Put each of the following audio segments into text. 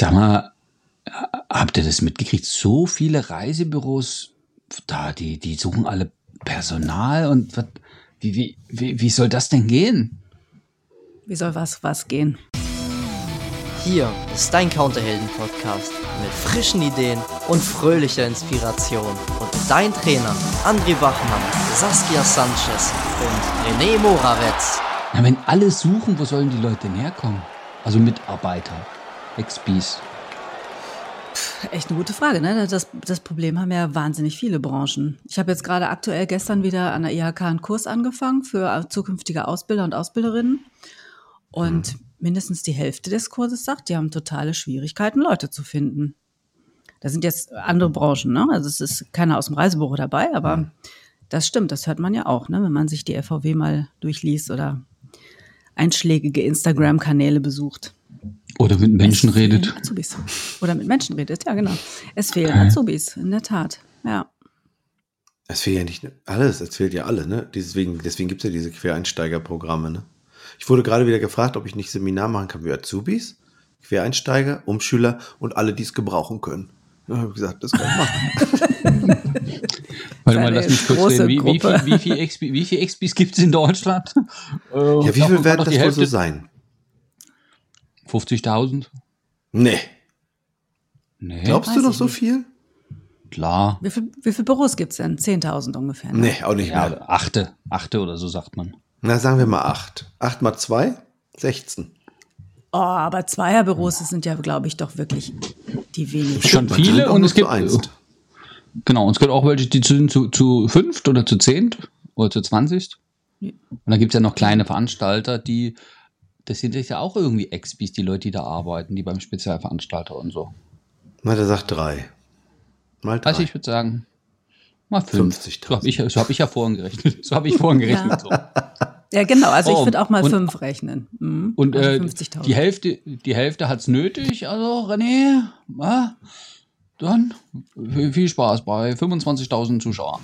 Sag mal, habt ihr das mitgekriegt? So viele Reisebüros da, die, die suchen alle Personal und was, wie, wie, wie, wie soll das denn gehen? Wie soll was, was gehen? Hier ist dein Counterhelden-Podcast mit frischen Ideen und fröhlicher Inspiration. Und dein Trainer André Bachmann, Saskia Sanchez und René Morawetz. Na, wenn alle suchen, wo sollen die Leute denn herkommen? Also Mitarbeiter, XPs. Echt eine gute Frage. Ne? Das, das Problem haben ja wahnsinnig viele Branchen. Ich habe jetzt gerade aktuell gestern wieder an der IHK einen Kurs angefangen für zukünftige Ausbilder und Ausbilderinnen. Und mhm. mindestens die Hälfte des Kurses sagt, die haben totale Schwierigkeiten, Leute zu finden. Da sind jetzt andere Branchen, ne? Also es ist keiner aus dem Reisebüro dabei, aber mhm. das stimmt, das hört man ja auch, ne? Wenn man sich die FVW mal durchliest oder einschlägige Instagram-Kanäle besucht. Oder mit Menschen redet. Azubis. Oder mit Menschen redet, ja genau. Es fehlen okay. Azubis, in der Tat. Ja. Es fehlt ja nicht alles, es fehlt ja alle, ne? Deswegen, deswegen gibt es ja diese Quereinsteigerprogramme, ne? Ich wurde gerade wieder gefragt, ob ich nicht Seminar machen kann für Azubis, Quereinsteiger, Umschüler und alle, die es gebrauchen können. Da habe ich gesagt, das kann ich machen. Warte mal, lass mich kurz sehen. Wie, wie, viel, wie, viel XP, wie viel XPs gibt es in Deutschland? ja, wie viel werden das wohl so sein? 50.000? Nee. nee. Glaubst du noch so viel? Klar. Wie viele wie viel Büros gibt es denn? 10.000 ungefähr. Ne? Nee, auch nicht ja, mehr. Achte, achte oder so sagt man. Na, sagen wir mal acht. Acht mal zwei, 16. Oh, aber Zweierbüros sind ja, glaube ich, doch wirklich die wenigsten. Schon viele und es gibt. Einst. Genau, und es gibt auch welche, die sind zu, zu fünft oder zu zehnt oder zu zwanzigst. Und dann gibt es ja noch kleine Veranstalter, die das sind ja auch irgendwie Expis, die Leute, die da arbeiten, die beim Spezialveranstalter und so. Na, der sagt drei. Mal drei. Also ich würde sagen, mal fünf. 50 so habe ich, so hab ich ja vorhin gerechnet. So habe ich vorhin gerechnet. Ja, so. ja genau. Also ich würde auch mal und, fünf rechnen. Mhm. Und also äh, die Hälfte, die Hälfte hat es nötig. Also René, ah, dann viel Spaß bei 25.000 Zuschauern.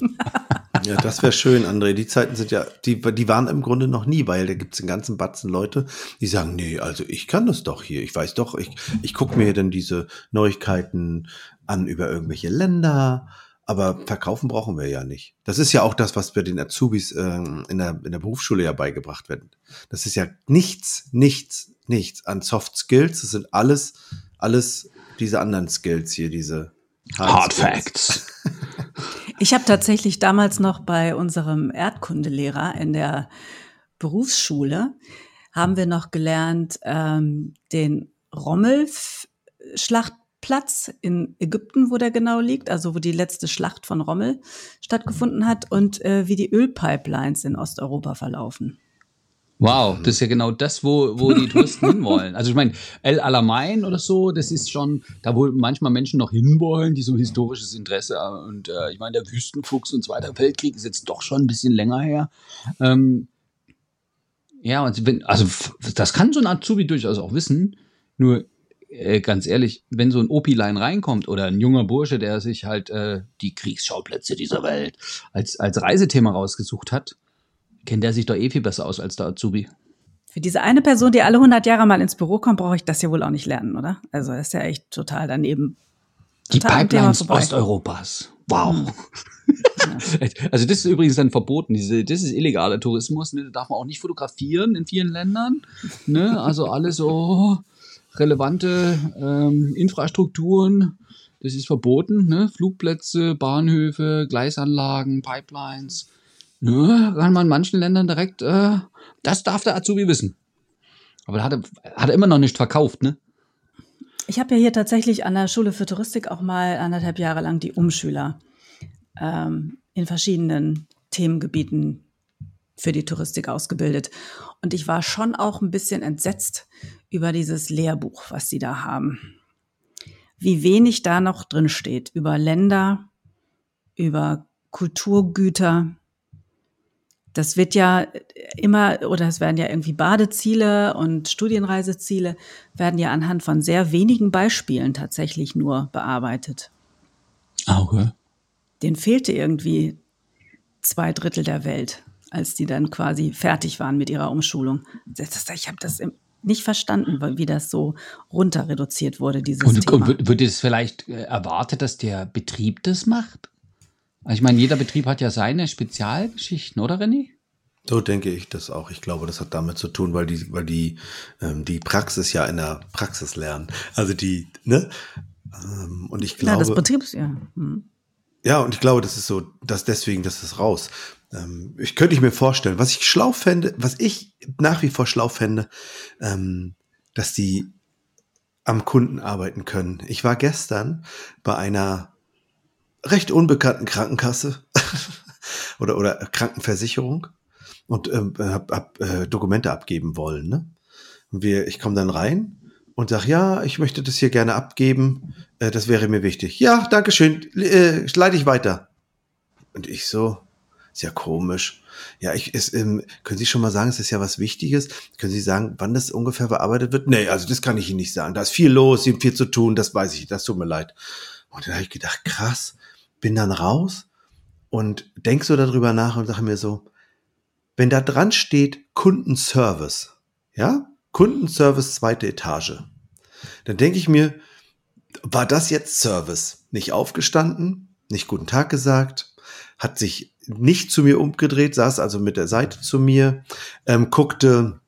Ja, das wäre schön, André. Die Zeiten sind ja, die, die waren im Grunde noch nie, weil da gibt es einen ganzen Batzen Leute, die sagen, nee, also ich kann das doch hier. Ich weiß doch, ich, ich gucke mir dann diese Neuigkeiten an über irgendwelche Länder. Aber verkaufen brauchen wir ja nicht. Das ist ja auch das, was bei den Azubis äh, in, der, in der Berufsschule ja beigebracht wird. Das ist ja nichts, nichts, nichts an Soft Skills. Das sind alles, alles diese anderen Skills hier, diese Hard, Hard Facts. Ich habe tatsächlich damals noch bei unserem Erdkundelehrer in der Berufsschule haben wir noch gelernt, ähm, den Rommel-Schlachtplatz in Ägypten, wo der genau liegt, also wo die letzte Schlacht von Rommel stattgefunden hat und äh, wie die Ölpipelines in Osteuropa verlaufen. Wow, das ist ja genau das, wo, wo die Touristen hinwollen. Also ich meine, El Alamein oder so, das ist schon, da wo manchmal Menschen noch hinwollen, die so historisches Interesse und äh, ich meine, der Wüstenfuchs und Zweiter Weltkrieg ist jetzt doch schon ein bisschen länger her. Ähm, ja, und wenn, also das kann so ein Azubi durchaus auch wissen, nur äh, ganz ehrlich, wenn so ein Opi-Line reinkommt oder ein junger Bursche, der sich halt äh, die Kriegsschauplätze dieser Welt als, als Reisethema rausgesucht hat, kennt der sich doch eh viel besser aus als der Azubi. Für diese eine Person, die alle 100 Jahre mal ins Büro kommt, brauche ich das ja wohl auch nicht lernen, oder? Also das ist ja echt total daneben. Die Pipelines Osteuropas. Wow. Hm. Also das ist übrigens dann verboten. Diese, das ist illegaler Tourismus. Ne? Da darf man auch nicht fotografieren in vielen Ländern. Ne? Also alle so relevante ähm, Infrastrukturen. Das ist verboten. Ne? Flugplätze, Bahnhöfe, Gleisanlagen, Pipelines Nö, kann man in manchen Ländern direkt, äh, das darf der Azubi wissen. Aber hat er, hat er immer noch nicht verkauft, ne? Ich habe ja hier tatsächlich an der Schule für Touristik auch mal anderthalb Jahre lang die Umschüler ähm, in verschiedenen Themengebieten für die Touristik ausgebildet. Und ich war schon auch ein bisschen entsetzt über dieses Lehrbuch, was sie da haben. Wie wenig da noch drin steht über Länder, über Kulturgüter, das wird ja immer, oder es werden ja irgendwie Badeziele und Studienreiseziele, werden ja anhand von sehr wenigen Beispielen tatsächlich nur bearbeitet. Okay. Den fehlte irgendwie zwei Drittel der Welt, als die dann quasi fertig waren mit ihrer Umschulung. Ich habe das nicht verstanden, wie das so runter reduziert wurde, dieses Und, Thema. und wird, wird es vielleicht äh, erwartet, dass der Betrieb das macht? Also ich meine, jeder Betrieb hat ja seine Spezialgeschichten, oder René? So denke ich das auch. Ich glaube, das hat damit zu tun, weil die, weil die, ähm, die Praxis ja in der Praxis lernen. Also die, ne? Ähm, und ich ja, glaube. das Betriebs, ja. Hm. Ja, und ich glaube, das ist so, dass deswegen, das ist raus. Ähm, ich könnte ich mir vorstellen, was ich schlau fände, was ich nach wie vor schlau fände, ähm, dass die am Kunden arbeiten können. Ich war gestern bei einer recht unbekannten Krankenkasse oder, oder Krankenversicherung und ähm, hab, hab äh, Dokumente abgeben wollen. Ne? Und wir, ich komme dann rein und sag, ja, ich möchte das hier gerne abgeben. Äh, das wäre mir wichtig. Ja, danke schön. Äh, leite ich weiter. Und ich so, ist ja komisch. Ja, ich, ist, ähm, können Sie schon mal sagen, es ist ja was Wichtiges? Können Sie sagen, wann das ungefähr bearbeitet wird? Nee, also das kann ich Ihnen nicht sagen. Da ist viel los, Sie haben viel zu tun, das weiß ich, das tut mir leid. Und dann habe ich gedacht, krass, bin dann raus und denk so darüber nach und sage mir so, wenn da dran steht Kundenservice, ja, Kundenservice zweite Etage, dann denke ich mir, war das jetzt Service? Nicht aufgestanden, nicht guten Tag gesagt, hat sich nicht zu mir umgedreht, saß also mit der Seite zu mir, ähm, guckte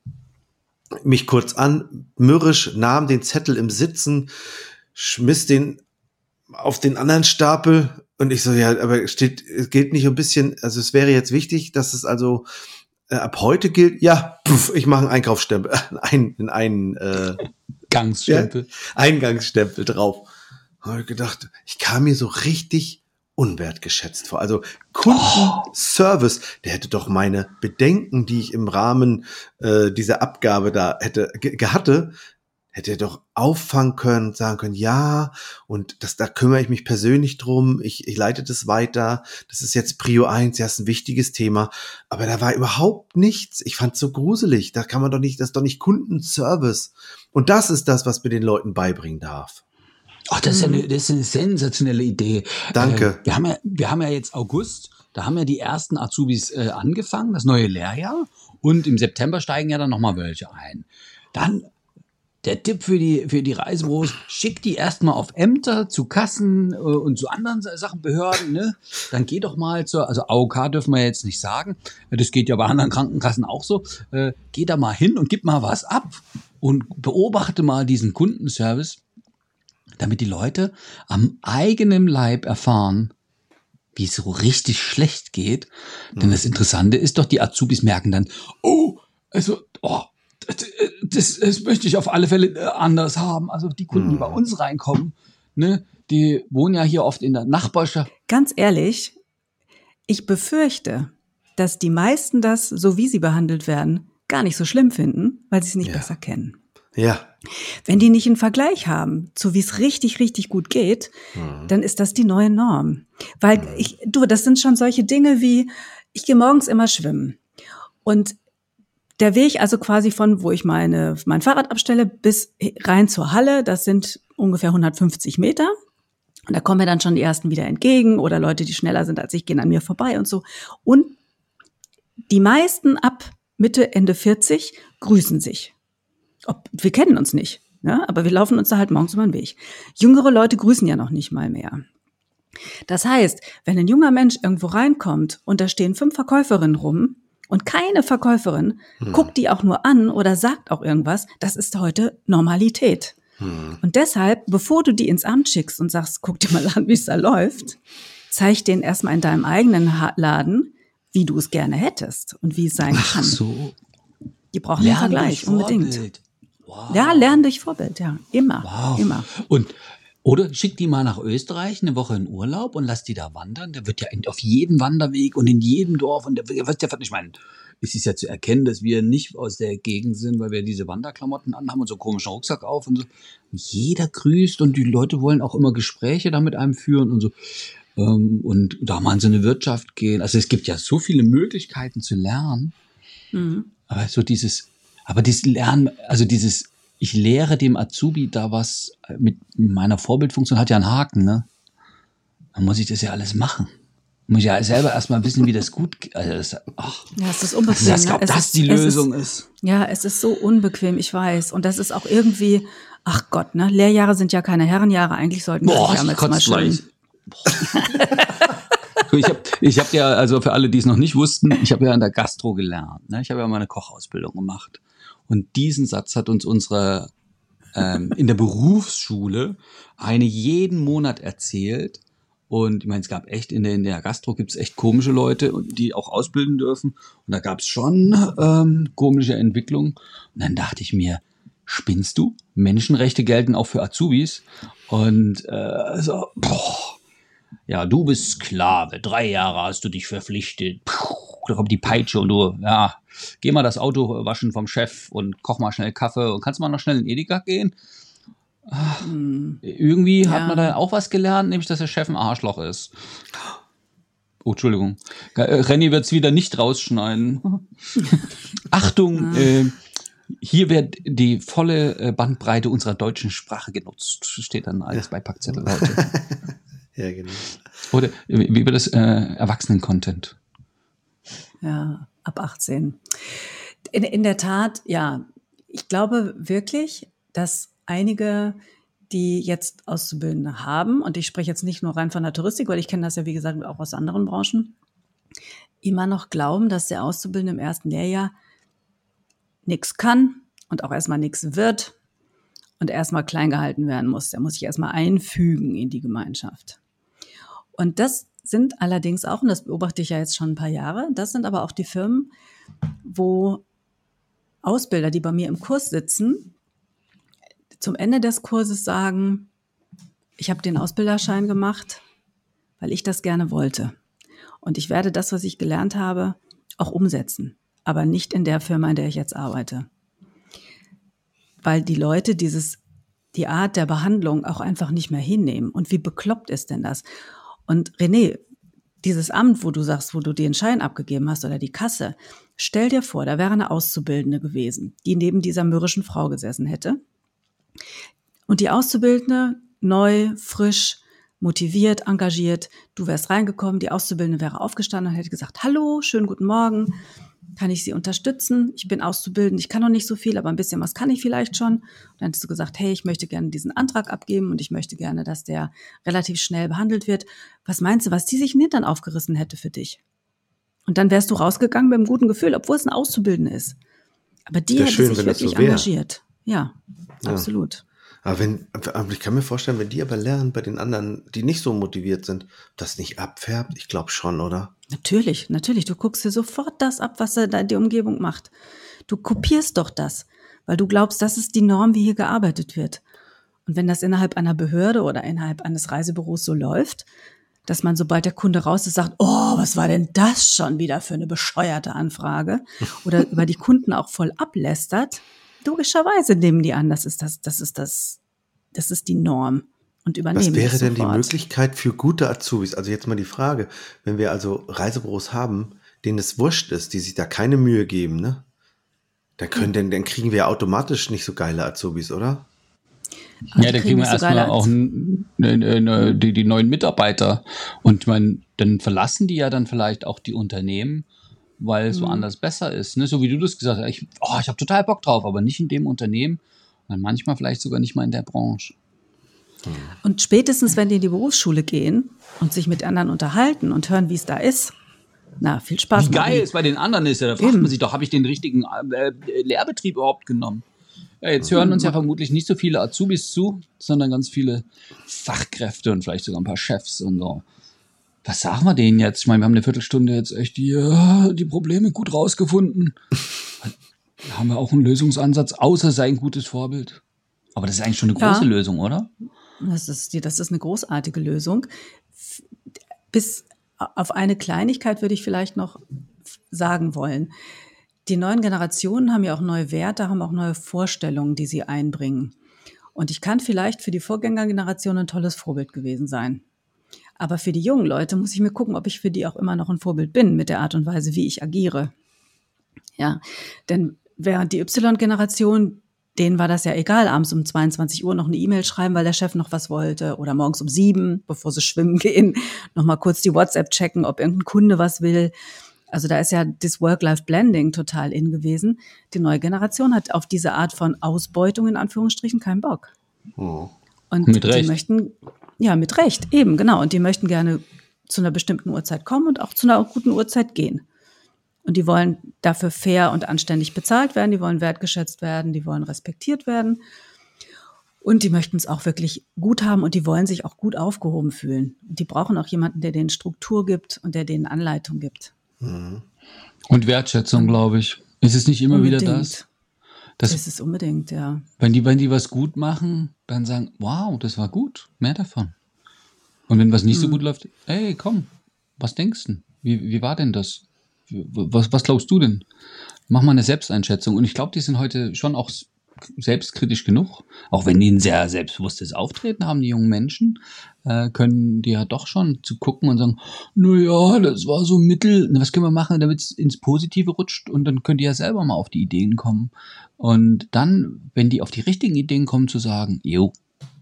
mich kurz an, mürrisch, nahm den Zettel im Sitzen, schmiss den auf den anderen Stapel und ich so, ja, aber steht, es gilt nicht ein bisschen, also es wäre jetzt wichtig, dass es also äh, ab heute gilt, ja, puff, ich mache einen Einkaufsstempel, ein, in einen äh, Gangsstempel. Ja, Eingangsstempel drauf. Habe ich gedacht, ich kam mir so richtig unwertgeschätzt vor. Also Kundenservice, der hätte doch meine Bedenken, die ich im Rahmen äh, dieser Abgabe da hätte ge hatte, hätte er doch auffangen können, sagen können, ja, und das, da kümmere ich mich persönlich drum, ich, ich leite das weiter, das ist jetzt Prio 1, ja, ist ein wichtiges Thema, aber da war überhaupt nichts, ich fand so gruselig, da kann man doch nicht, das ist doch nicht Kundenservice. Und das ist das, was mir den Leuten beibringen darf. Ach, das ist, ja eine, das ist eine sensationelle Idee. Danke. Äh, wir, haben ja, wir haben ja jetzt August, da haben ja die ersten Azubis äh, angefangen, das neue Lehrjahr. Und im September steigen ja dann nochmal welche ein. Dann der Tipp für die, für die Reisebüros, schickt die erstmal auf Ämter, zu Kassen äh, und zu anderen Sachen, Behörden, ne? Dann geh doch mal zur, also AOK dürfen wir jetzt nicht sagen, das geht ja bei anderen Krankenkassen auch so, äh, geh da mal hin und gib mal was ab und beobachte mal diesen Kundenservice, damit die Leute am eigenen Leib erfahren, wie es so richtig schlecht geht. Denn das Interessante ist doch, die Azubis merken dann, oh, also, oh, das, das möchte ich auf alle Fälle anders haben. Also die Kunden, die bei uns reinkommen, ne, die wohnen ja hier oft in der Nachbarschaft. Ganz ehrlich, ich befürchte, dass die meisten das, so wie sie behandelt werden, gar nicht so schlimm finden, weil sie es nicht Ja. besser kennen. Ja. Wenn die nicht einen Vergleich haben, zu wie es richtig, richtig gut geht, dann ist das die neue Norm. Weil ich, du, das sind schon solche Dinge wie, ich gehe morgens immer schwimmen. Und der Weg also quasi von, wo ich meine, mein Fahrrad abstelle, bis rein zur Halle, das sind ungefähr 150 Meter. Und da kommen mir dann schon die ersten wieder entgegen oder Leute, die schneller sind als ich, gehen an mir vorbei und so. Und die meisten ab Mitte, Ende 40 grüßen sich. Ob, wir kennen uns nicht, ne? aber wir laufen uns da halt morgens über den Weg. Jüngere Leute grüßen ja noch nicht mal mehr. Das heißt, wenn ein junger Mensch irgendwo reinkommt und da stehen fünf Verkäuferinnen rum und keine Verkäuferin guckt die auch nur an oder sagt auch irgendwas, das ist heute Normalität. Und deshalb, bevor du die ins Amt schickst und sagst, guck dir mal an, wie es da läuft, zeig denen erstmal in deinem eigenen Laden, wie du es gerne hättest und wie es sein Ach kann. so. Die brauchen einen Lern Vergleich, durch unbedingt. Wow. Ja, lern durch Vorbild, ja. Immer. Wow. Immer. Und oder schick die mal nach Österreich eine Woche in Urlaub und lass die da wandern. Der wird ja auf jedem Wanderweg und in jedem Dorf und der wird ja, ich meine, es ist ja zu erkennen, dass wir nicht aus der Gegend sind, weil wir diese Wanderklamotten anhaben und so einen komischen Rucksack auf und so. Jeder grüßt und die Leute wollen auch immer Gespräche da mit einem führen und so. Ähm, Und da mal in so eine Wirtschaft gehen. Also es gibt ja so viele Möglichkeiten zu lernen. Mhm. Aber so dieses, aber dieses Lernen, also dieses, ich lehre dem Azubi da was mit meiner Vorbildfunktion hat ja einen Haken, ne? Dann muss ich das ja alles machen. Muss ja selber erstmal wissen, wie das gut geht. Also das, ach, Ja, es ist unbequem. das, ne? ob Es das ist- die Lösung ist, ist. Ja, es ist so unbequem, ich weiß. Und das ist auch irgendwie, ach Gott, ne? Lehrjahre sind ja keine Herrenjahre. Eigentlich sollten wir Boah, das ja ich mal gleich. Ich habe ich hab ja, also für alle, die es noch nicht wussten, ich habe ja an der Gastro gelernt. Ne? Ich habe ja meine Kochausbildung gemacht. Und diesen Satz hat uns unsere ähm, in der Berufsschule eine jeden Monat erzählt. Und ich meine, es gab echt in der, in der Gastro gibt es echt komische Leute, die auch ausbilden dürfen. Und da gab es schon ähm, komische Entwicklungen. Und dann dachte ich mir, spinnst du? Menschenrechte gelten auch für Azubis. Und äh, so, boah, ja, du bist Sklave. Drei Jahre hast du dich verpflichtet. Puh, da kommt die Peitsche und du, ja, geh mal das Auto waschen vom Chef und koch mal schnell Kaffee und kannst mal noch schnell in Edeka gehen. Ach, irgendwie hat Ja. man da auch was gelernt, nämlich, dass der Chef ein Arschloch ist. Oh, Entschuldigung. Äh, Renny wird's wieder nicht rausschneiden. Achtung, äh, hier wird die volle äh, Bandbreite unserer deutschen Sprache genutzt. Steht dann als Beipackzettel heute. Ja, genau. Oder wie wie wird das äh, Erwachsenen-Content? Ja, ab 18. In, in der Tat, ja, ich glaube wirklich, dass einige, die jetzt Auszubildende haben, und ich spreche jetzt nicht nur rein von der Touristik, weil ich kenne das ja, wie gesagt, auch aus anderen Branchen, immer noch glauben, dass der Auszubildende im ersten Lehrjahr nichts kann und auch erstmal nichts wird und erstmal klein gehalten werden muss. Der muss sich erstmal einfügen in die Gemeinschaft. Und das sind allerdings auch, und das beobachte ich ja jetzt schon ein paar Jahre, das sind aber auch die Firmen, wo Ausbilder, die bei mir im Kurs sitzen, zum Ende des Kurses sagen, ich habe den Ausbilderschein gemacht, weil ich das gerne wollte. Und ich werde das, was ich gelernt habe, auch umsetzen. Aber nicht in der Firma, in der ich jetzt arbeite. Weil die Leute dieses, die Art der Behandlung auch einfach nicht mehr hinnehmen. Und wie bekloppt ist denn das? Und René, dieses Amt, wo du sagst, wo du den Schein abgegeben hast oder die Kasse, stell dir vor, da wäre eine Auszubildende gewesen, die neben dieser mürrischen Frau gesessen hätte. Und die Auszubildende, neu, frisch, motiviert, engagiert, du wärst reingekommen, die Auszubildende wäre aufgestanden und hätte gesagt, hallo, schönen guten Morgen, kann ich Sie unterstützen? Ich bin auszubildend, ich kann noch nicht so viel, aber ein bisschen was kann ich vielleicht schon. Und dann hättest du gesagt, hey, ich möchte gerne diesen Antrag abgeben und ich möchte gerne, dass der relativ schnell behandelt wird. Was meinst du, was die sich in den Hintern aufgerissen hätte für dich? Und dann wärst du rausgegangen mit einem guten Gefühl, obwohl es ein Auszubildende ist. Aber die hätte schön, sich so wirklich wär. engagiert. Ja, Ja. absolut. Aber wenn, aber ich kann mir vorstellen, wenn die aber lernen bei den anderen, die nicht so motiviert sind, das nicht abfärbt, ich glaube schon, oder? Natürlich, natürlich. Du guckst dir sofort das ab, was die Umgebung macht. Du kopierst doch das, weil du glaubst, das ist die Norm, wie hier gearbeitet wird. Und wenn das innerhalb einer Behörde oder innerhalb eines Reisebüros so läuft, dass man, sobald der Kunde raus ist, sagt, oh, was war denn das schon wieder für eine bescheuerte Anfrage? Oder über die Kunden auch voll ablästert, logischerweise nehmen die an, das ist das, das ist das, das ist die Norm. Und übernehmen Was wäre denn die. Möglichkeit für gute Azubis? Also jetzt mal die Frage, wenn wir also Reisebüros haben, denen es wurscht ist, die sich da keine Mühe geben, ne? Dann können, denn, dann kriegen wir automatisch nicht so geile Azubis, oder? Aber ja, die dann kriegen wir erstmal auch ne, ne, ne, die, die neuen Mitarbeiter. Und ich meine, dann verlassen die ja dann vielleicht auch die Unternehmen, weil es woanders besser ist. Ne? So wie du das gesagt hast, ich, oh, ich habe total Bock drauf, aber nicht in dem Unternehmen. Und dann manchmal vielleicht sogar nicht mal in der Branche. Und spätestens, wenn die in die Berufsschule gehen und sich mit anderen unterhalten und hören, wie es da ist, na, viel Spaß. Wie geil es bei den anderen ist, ja, da fragt Eben. man sich doch, habe ich den richtigen äh, Lehrbetrieb überhaupt genommen? Ja, jetzt hören uns ja vermutlich nicht so viele Azubis zu, sondern ganz viele Fachkräfte und vielleicht sogar ein paar Chefs und so. Was sagen wir denen jetzt? Ich meine, wir haben eine Viertelstunde jetzt echt die, äh, die Probleme gut rausgefunden. Da haben wir auch einen Lösungsansatz, außer sein gutes Vorbild. Aber das ist eigentlich schon eine Ja. große Lösung, oder? Das ist, die, das ist eine großartige Lösung. Bis auf eine Kleinigkeit würde ich vielleicht noch sagen wollen. Die neuen Generationen haben ja auch neue Werte, haben auch neue Vorstellungen, die sie einbringen. Und ich kann vielleicht für die Vorgängergeneration ein tolles Vorbild gewesen sein. Aber für die jungen Leute muss ich mir gucken, ob ich für die auch immer noch ein Vorbild bin mit der Art und Weise, wie ich agiere. Ja, denn während die Y-Generation, denen war das ja egal, abends um 22 Uhr noch eine E-Mail schreiben, weil der Chef noch was wollte oder morgens um sieben, bevor sie schwimmen gehen, noch mal kurz die WhatsApp checken, ob irgendein Kunde was will. Also da ist ja das Work-Life-Blending total in gewesen. Die neue Generation hat auf diese Art von Ausbeutung in Anführungsstrichen keinen Bock. Oh. Und Mit die Recht. möchten, ja, mit Recht, eben, genau. Und die möchten gerne zu einer bestimmten Uhrzeit kommen und auch zu einer guten Uhrzeit gehen. Und die wollen dafür fair und anständig bezahlt werden, die wollen wertgeschätzt werden, die wollen respektiert werden. Und die möchten es auch wirklich gut haben und die wollen sich auch gut aufgehoben fühlen. Und die brauchen auch jemanden, der denen Struktur gibt und der denen Anleitung gibt. Und Wertschätzung, glaube ich. Ist es nicht immer wieder das? Das Das, ist es unbedingt, ja. wenn die, wenn die was gut machen, dann sagen, wow, das war gut, mehr davon. Und wenn was nicht so gut läuft, ey, komm, was denkst du? Wie, wie war denn das? Was, was glaubst du denn? Mach mal eine Selbsteinschätzung. Und ich glaube, die sind heute schon auch selbstkritisch genug. Auch wenn die ein sehr selbstbewusstes Auftreten haben, die jungen Menschen, äh, können die ja doch schon zu gucken und sagen, na ja, das war so mittel, was können wir machen, damit es ins Positive rutscht? Und dann können die ja selber mal auf die Ideen kommen. Und dann, wenn die auf die richtigen Ideen kommen, zu sagen, jo,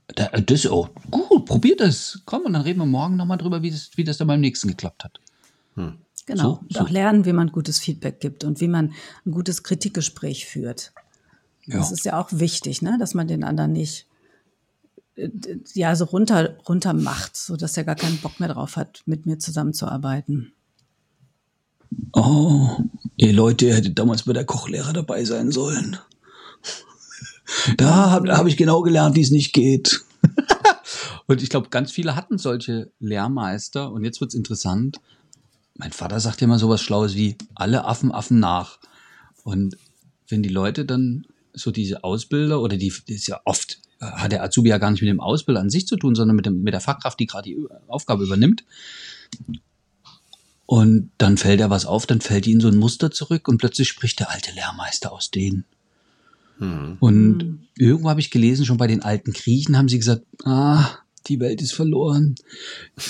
da, das ist auch gut, probiert das. Komm, und dann reden wir morgen nochmal drüber, wie das, wie das dann beim nächsten geklappt hat. Genau. So, und so. auch lernen, wie man gutes Feedback gibt und wie man ein gutes Kritikgespräch führt. Ja. Das ist ja auch wichtig, ne? dass man den anderen nicht äh, ja so runter, runter macht, so dass er gar keinen Bock mehr drauf hat, mit mir zusammenzuarbeiten. Oh, ihr Leute, ihr hättet damals bei der Kochlehrer dabei sein sollen. Da habe hab ich genau gelernt, wie es nicht geht. und ich glaube, ganz viele hatten solche Lehrmeister. Und jetzt wird's interessant. Mein Vater sagt ja immer sowas Schlaues wie, alle Affen affen nach. Und wenn die Leute dann so diese Ausbilder oder die, das ist ja oft, äh, hat der Azubi ja gar nicht mit dem Ausbilder an sich zu tun, sondern mit, dem, mit der Fachkraft, die gerade die Aufgabe übernimmt. Und dann fällt er was auf, dann fällt ihnen so ein Muster zurück und plötzlich spricht der alte Lehrmeister aus denen. Und irgendwo habe ich gelesen, schon bei den alten Griechen haben sie gesagt, ah, die Welt ist verloren,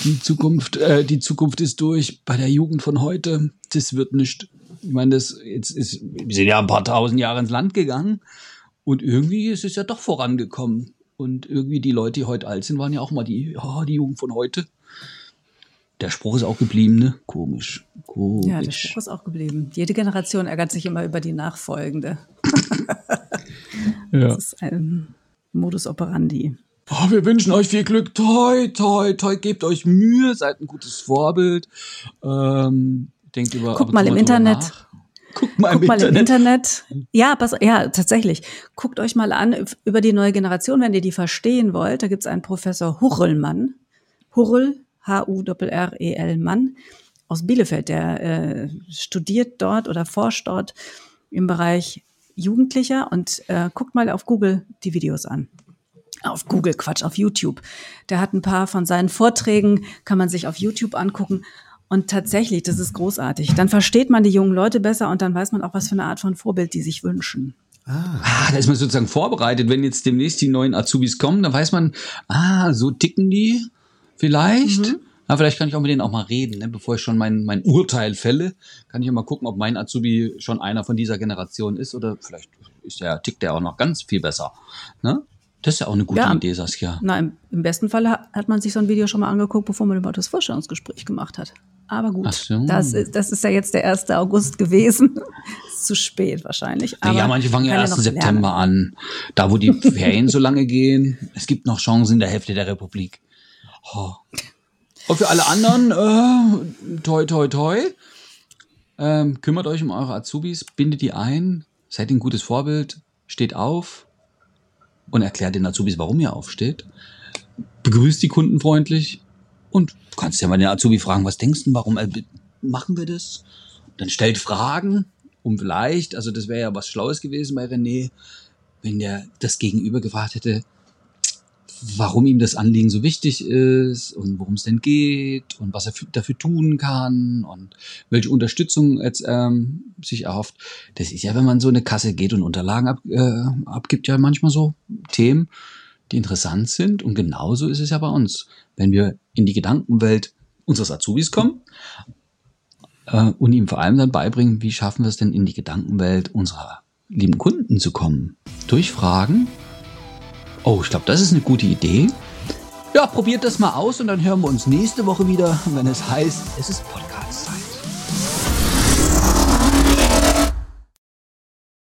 die Zukunft, äh, die Zukunft ist durch. Bei der Jugend von heute, das wird nicht. Ich meine, das jetzt ist, wir sind ja ein paar tausend Jahre ins Land gegangen und irgendwie ist es ja doch vorangekommen. Und irgendwie die Leute, die heute alt sind, waren ja auch mal die, oh, die Jugend von heute. Der Spruch ist auch geblieben, ne? Komisch. Komisch. Ja, der Spruch ist auch geblieben. Jede Generation ärgert sich immer über die nachfolgende. Ja. Das ist ein Modus operandi. Oh, wir wünschen euch viel Glück. Toi, toi, toi. Gebt euch Mühe, seid ein gutes Vorbild. Ähm, denkt über. und mal im Internet. nach. Guckt mal, Guckt im, mal im Internet. Internet. Ja, pass, ja, tatsächlich. Guckt euch mal an über die neue Generation, wenn ihr die verstehen wollt. Da gibt's einen Professor Hurrellmann. Hurrell, H-U-R-R-E-L Mann aus Bielefeld. Der äh, studiert dort oder forscht dort im Bereich Jugendlicher und äh, guckt mal auf Google die Videos an. Auf Google, Quatsch, auf YouTube. Der hat ein paar von seinen Vorträgen, kann man sich auf YouTube angucken. Und tatsächlich, das ist großartig. Dann versteht man die jungen Leute besser und dann weiß man auch, was für eine Art von Vorbild die sich wünschen. Ah, da ist man sozusagen vorbereitet. Wenn jetzt demnächst die neuen Azubis kommen, dann weiß man, ah, so ticken die vielleicht. Mhm. Ah, vielleicht kann ich auch mit denen auch mal reden, ne? bevor ich schon mein, mein Urteil fälle. Kann ich ja mal gucken, ob mein Azubi schon einer von dieser Generation ist oder vielleicht ist der, tickt der auch noch ganz viel besser. Ne? Das ist ja auch eine gute Ja. Idee, Saskia. Na, im, im besten Fall ha- hat man sich so ein Video schon mal angeguckt, bevor man überhaupt das Vorstellungsgespräch gemacht hat. Aber gut, so. das, ist, das ist ja jetzt der 1. August gewesen. zu spät wahrscheinlich. Aber ja, manche fangen ja erst im September an. Da, wo die Ferien so lange gehen. Es gibt noch Chancen in der Hälfte der Republik. Oh. Und für alle anderen, äh, toi, toi, toi. Ähm, kümmert euch um eure Azubis, bindet die ein, seid ein gutes Vorbild, steht auf und erklärt den Azubis, warum ihr aufsteht. Begrüßt die Kunden freundlich und du kannst ja mal den Azubi fragen, was denkst du, warum äh, machen wir das? Dann stellt Fragen, um vielleicht, also das wäre ja was Schlaues gewesen bei René, wenn der das Gegenüber gefragt hätte, warum ihm das Anliegen so wichtig ist und worum es denn geht und was er für, dafür tun kann und welche Unterstützung jetzt ähm, sich erhofft. Das ist ja, wenn man so eine Kasse geht und Unterlagen ab, äh, abgibt, ja manchmal so Themen, die interessant sind. Und genauso ist es ja bei uns. Wenn wir in die Gedankenwelt unseres Azubis kommen äh, und ihm vor allem dann beibringen, wie schaffen wir es denn in die Gedankenwelt unserer lieben Kunden zu kommen. durchfragen? Oh, ich glaube, das ist eine gute Idee. Ja, probiert das mal aus und dann hören wir uns nächste Woche wieder, wenn es heißt, es ist Podcast.